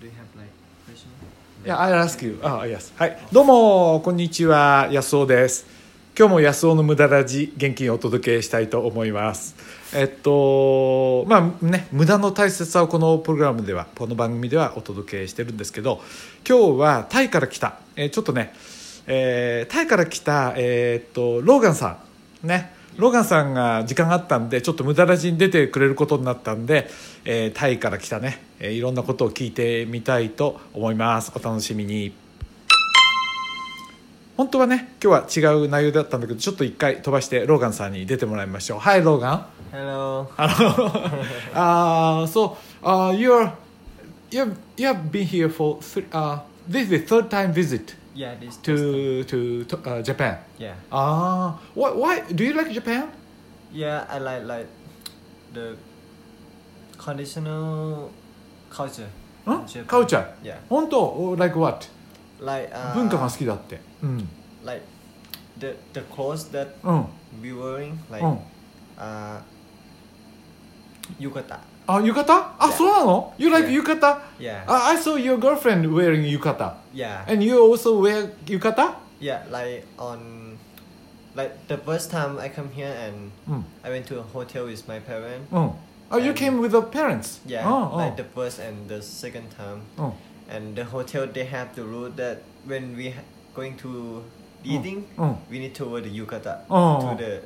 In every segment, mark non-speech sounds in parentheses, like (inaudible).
Do you have like question? Yeah, I'll ask you. Ah, yes. はい。どうも、こんにちは。安尾です。今日も安尾の無駄ラジ、元気にお届けしたいと思います。えっと、まあね、無駄の大切さをこのプログラムでは、この番組ではお届けしてるんですけど、今日はタイから来た、えちょっとね、えータイから来た、えーっと、ローガンさん。ね。ローガンさんが時間があったんで、ちょっと無駄ラジに出てくれることになったんで、えータイから来たね、えーいろんなことを聞いてみたいと思います。お楽しみに。本当はね、今日は違う内容だったんだけど、ちょっと一回飛ばしてローガンさんに出てもらいましょう。はい、ローガン。Hello. あの、(laughs) あー、そう、あ、you're, you've, you've been here for, three, uh, this is the third time visit Yeah, this. to, to, to uh, Japan. Yeah. Ah, why, why, do you like Japan? Yeah, I like like the traditional culture. Huh? in Japan. Culture? Yeah. 本当 like what? Like uh, 文化が好きだって。うん。 like the the clothes that うん。 we wearing like うん。 uh Yukata. Oh, yukata? Ah, yeah. so no? You like yeah. yukata? Yeah. Uh, I saw your girlfriend wearing yukata. Yeah. And you also wear yukata? Yeah, like on, like the first time I come here and mm. I went to a hotel with my parents. Oh. Oh, you came with your parents? Yeah. Oh, Like oh. the first and the second time. Oh. And the hotel they have the rule that when we going to eating, oh. oh. we need to wear the yukata oh. to the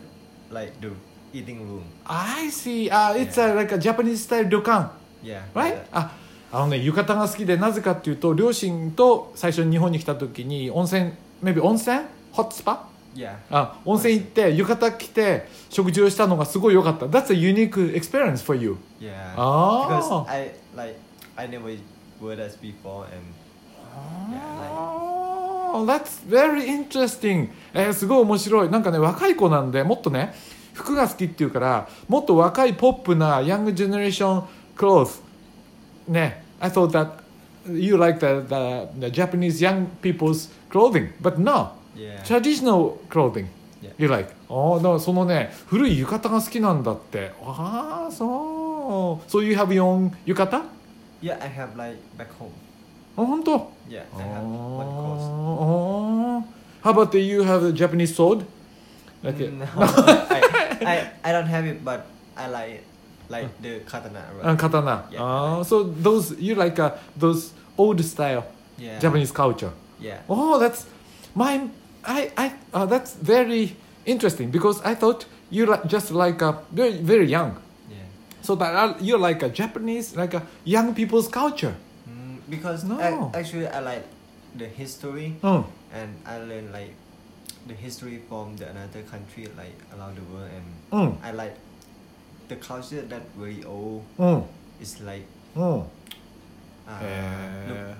like the eating room. I see. Uh, it's a, like a Japanese style 旅館 Yeah. right? like. ああのね浴衣が好きでなぜかっていうと両親と最初に日本に来た時に温泉 maybe 温泉ホットスパ Yeah. あ温泉行って浴衣着て食事をしたのがすごい良かった That's a unique experience for you Yeah. Ah. Because I like I never wear that before and Oh, that's very interesting、えーすごい面白いなんかね若い子なんでもっとね服が好きっていうからもっと若いポップなヤングジェネレーションクローズね I thought that you like the, the, the Japanese young people's clothing but no traditional clothing you like ああだからそのね古い浴衣が好きなんだってああそう So you have your own 浴衣 Yeah, I have like back home. あ本当 Yeah, I have one clothes. Oh. How about the, you have a Japanese sword? Like it- No, I, I I don't have it, but I like it. like the katana. uh, Right? katana. Yeah. Ah, so those you like uh, those old style Yeah. Japanese culture. Yeah. Oh, that's my I I uh, that's very interesting because I thought you like just like uh, very very young. Yeah. So that uh, you're like a Japanese like a young people's culture. Mm, because No. I, actually I like the history Mm. and I learn like the history from the another country like around the world and Mm. I like the culture that very old. Mm. It's like うん。uh, へ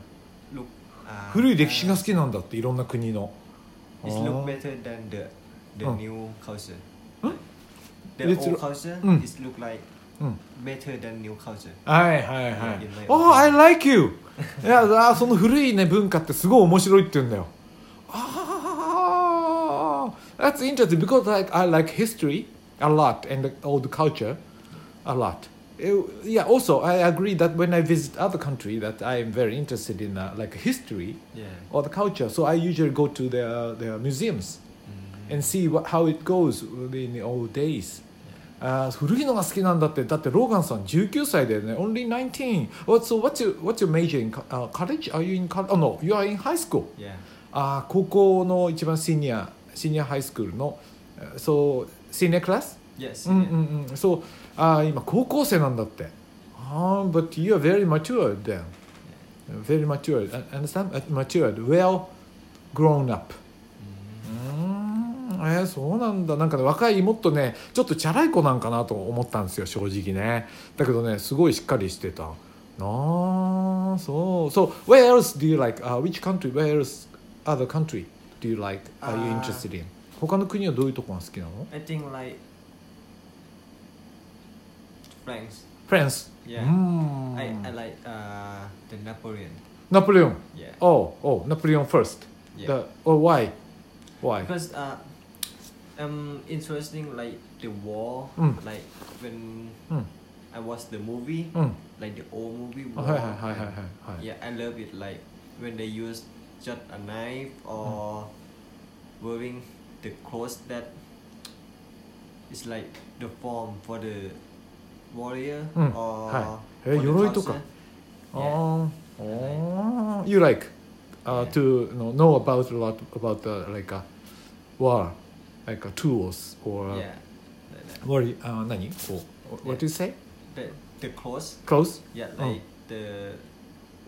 look look. Uh, 古い歴史が好きなんだっていろんな国の。It's あ look ー better than the the Oh. new culture. The It's old lo- culture Mm. is look like うん。better than new culture. はいはいはい my。Oh, I like you! いや、あその古いね文化ってすごい面白いって言うんだよ。That's interesting because like I like history a lot and the old culture a lot. It, yeah. Also, I agree that when I visit other country, that I am very interested in uh, like history yeah. or the culture. So I usually go to their their museums mm-hmm. and see what, how it goes in the old days. あ古いのが好きなんだってだってローガンさん19歳だよね uh, only 19 what, so what's your, what's your major in、uh, college are you in college oh no you are in high school、yeah. あ高校の一番シニア uh, シニアハイスクールの uh, so senior class Yes. うん yeah. うんうんそうあー今高校生なんだってあー but you are very matured then very matured understand Uh, matured well grown up うーんえーそうなんだなんかね若いもっとねちょっとチャラい子なんかなと思ったんですよ正直ねだけどねすごいしっかりしてたなあそう So where else do you like、uh, which country where else other country do you like are you あー interested in 他の国はどういうとこが好きなの I think like France. France Yeah. うーん I, I like uh the Napoleon. ナポレオン Yeah. Oh oh ナポレオン first Yeah. The, oh why why Because uh um interesting like the war Mm. like when Mm. I watched the movie うん like the old movie あ war. はいはいはいはいはいはい Yeah, I love it. Like when they use just a knife or wearing the clothes that is like the form for the warrior うん or はいえ for the 鎧とか torture. あ Yeah. ーあー You like uh, Yeah. to know, know about a lot about the like a war like a tools or Yeah. Like that. what あ何こう What do you say? The, the clothes. Clothes? Yeah, Oh. like the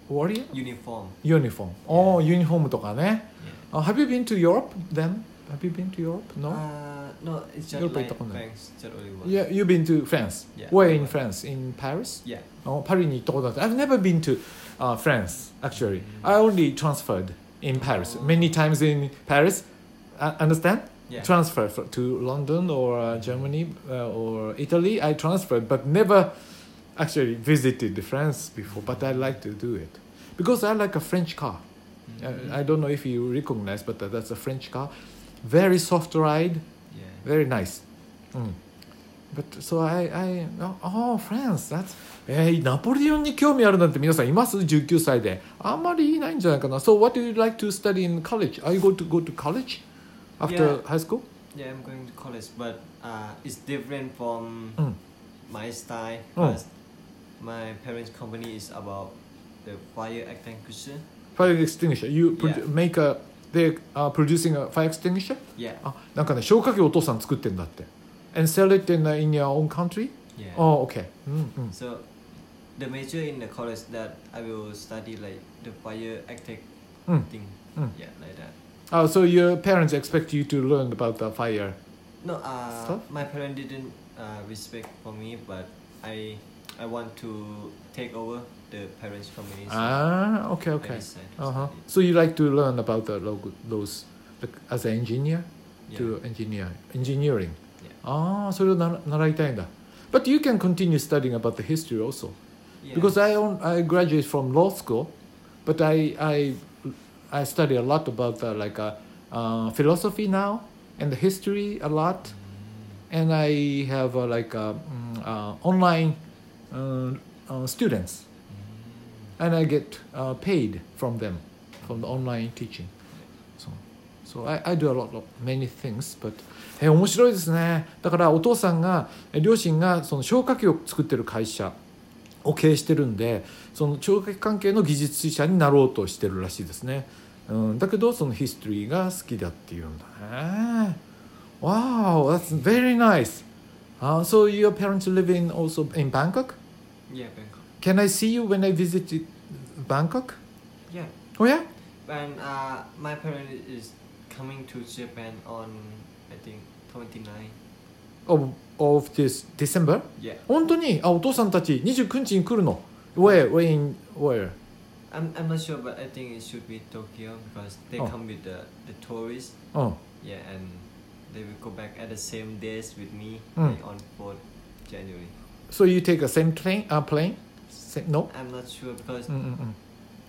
Warrior? uniform. Uniform ああユニフォームとかね Yeah. Uh, have you been to Europe then? Have you been to Europe? No? Uh, no, it's just Europe like 行ったことない France, just only one. yeah, you've been to France. Yeah. Where in France? In Paris? Yeah. あパリに行ったことあって I've never been to、uh, France actually I only transferred in Paris Oh. many times in Paris uh, understand Yeah. transfer for, to London or uh, Germany uh, or Italy I transferred but never actually visited France before but I like to do it because I like a French car Mhm. uh, I don't know if you recognize but that- that's a French car very soft ride yeah. very nice. Mm. But so I, I, oh, France, that's, えー、ナポレオンに興味あるなんて皆さんいます ?19 歳で。あんまりいないんじゃないかな。So what do you like to study in college? Are you going to go to college after Yeah. high school? Yeah, I'm going to college, but uh, it's different from Mm. my style Oh. because my parents' company is about the fire extinguisher. Fire extinguisher. You produ- Yeah. make a, they are producing a fire extinguisher? Yeah. あ、なんかね、消火器をお父さん作ってんだって。And sell it in, uh, in your own country? Yeah. Oh, okay. うんうん。 So the major in the college that I will study like the fire acting Mm. thing. Mm. Yeah, like that. Oh, so your parents expect you to learn about the fire? No, uh, Stuff? my parents didn't uh, respect for me, but I I want to take over the parents' community. Ah, okay, okay. Uh huh. So you like to learn about the logo, those like as an engineer yeah. to engineer engineering. Yeah. Ah, so But you can continue studying about the history also, because I own, I graduated from law school, but I I I study a lot about the, like a, uh, philosophy now and the history a lot, mm. and I have a, like a, um, uh, online uh, uh, students, and I get uh, paid from them from the online teaching. So, so I, I do a lot of many things, but え面白いですね。だからお父さんがえ両親がその消火器を作ってる会社を経営してるんで、その消火器関係の技術者になろうとしてるらしいですね。うん、だけどそのヒストリーが好きだっていうんだね。Wow, that's very nice. Uh, so your parents live in also in Bangkok? yeah, Bangkok. Can I see you when I visit Bangkok? Yeah. Oh yeah? And uh, my parent is coming to Japan on I think 29. Of, of this December? Yeah. 本当にあお父さんたち29日に来るの Where? Where in, where? I'm, I'm not sure, but I think it should be Tokyo because they Oh. come with the, the tourists. うん Yeah, and they will go back at the same days with me, Mm. like on 4th January. So you take a same train? Uh, plane? Same, no? I'm not sure because うんうんうん。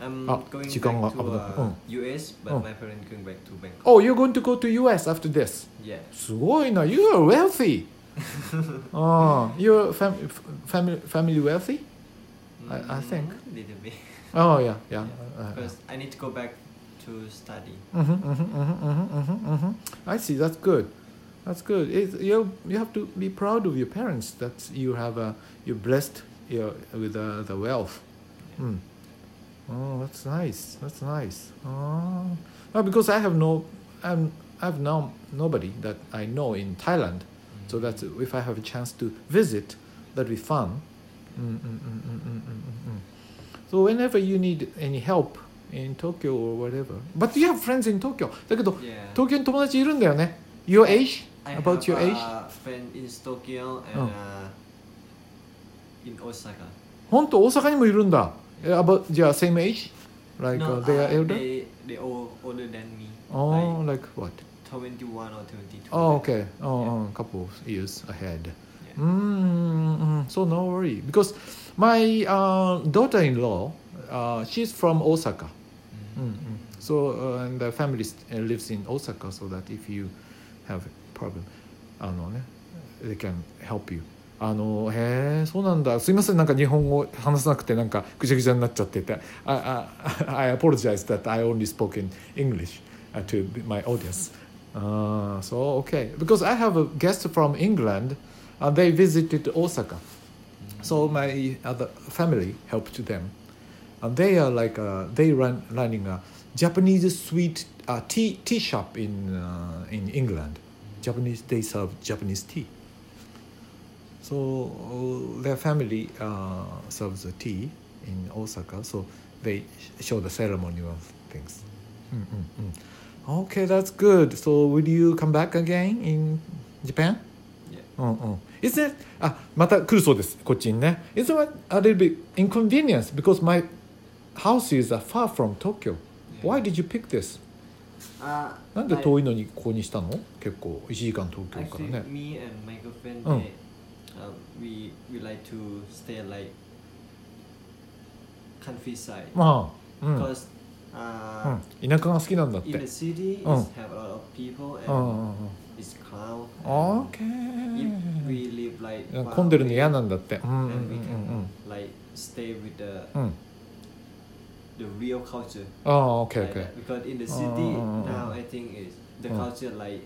I'm Ah, going 時間が back to 危ない。 uh, うん US, but Oh. my parents going back to Bangkok. Oh, you're going to go to US after this? Yeah. すごいな。You are wealthy. (laughs) ああ、you're fam family, family wealthy? I- I think. Mm, little bit. Oh, yeah, yeah. Yeah, Uh, Because I need to go back to study. Mhm, mhm, mhm, mhm, mhm, mhm. I see. That's good. That's good. It's, you you have to be proud of your parents that you have a you're blessed you with uh, the wealth. Mm. Oh, that's nice. That's nice. Oh, well, because I have no, I'm I've now nobody that I know in Thailand, so that if I have a chance to visit, that'd be fun. Mm, mm, mm, mm, mm, mm, mm, mm. So whenever you need any help in Tokyo or whatever, but you have friends in Tokyo. だけど Yeah. 東京に友達いるんだよね。Your age? I About have your age? a friend in Tokyo and Oh. uh, in Osaka. 本当大阪にもいるんだ。え About じゃあ same age? Like no, uh, they are uh, elder? they they all older than me. Oh, like what? Like 21 or 22. Oh, okay. Oh, Yeah. oh, a couple of years ahead. Yeah. Mm, so no worry because my uh, daughter-in-law, uh, she's from Osaka. Mm, mm. So uh, and the family st- uh, lives in Osaka, so that if you have a problem, あのね, they can help you. あのへえそうなんだすいませんなんか日本語話さなくてなんかぐちゃぐちゃになっちゃってて I, I, I apologize that I only spoke in English to my audience uh, so okay because I have a guest from England and they visited Osaka so my other family helped them and they are like uh, they run running a Japanese sweet uh, tea tea shop in uh, in England Japanese they serve Japanese tea so uh, their family uh, serves the tea in Osaka, so they show the ceremony of things. Mm, mm, mm. Okay, that's good. So will you come back again in Japan? Yeah. うんうん。Is it あまた来るそうですこっちにね。Is it a little bit inconvenience because my house is uh, far from Tokyo. Why did you pick this? Uh, なんで遠いのにここにしたの？結構1時間東京からね。me and my girlfriend, Oh. they, uh, we we like to stay like countryside まあ、うん、because uh, うん、田舎が好きなんだっ in て the。city Oh. it's have a lot of people うんうん and うん。it's crowd. オ and ーケ If ー。we live like うん far 混んでるの away 嫌なんだって。うんうんうん and we can like stay with the うんうん。うん。the real culture. ああ、オッケーオッ like ケー that. Because in the Oh, city oh, oh, oh. now I think is the Oh. culture like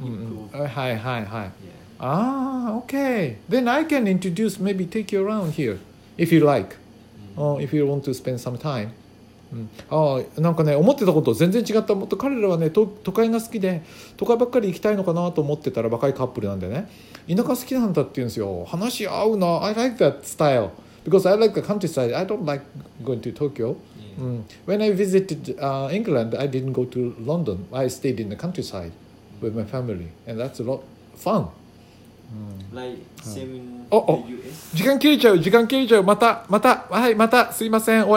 improve. はいはいはい。Yeah. ああ、OK。Then I can introduce, maybe take you around here, if you like. Mm. Oh, if you want to spend some time. うん、ああなんかね思ってたことと全然違ったもっと彼らはね都都会が好きで都会ばっかり行きたいのかなと思ってたら若いカップルなんでね田舎好きなんだって言うんですよ話合うな I like that style because I like the countryside I don't like going to Tokyo Yeah. Mm. When I visited uh, England, I didn't go to London. I stayed in the countryside with my family, and that's a lot fun. Like same in Oh, oh. the US. 時間切れちゃう、時間切れちゃう。また、また、はい、また、すいません。終わり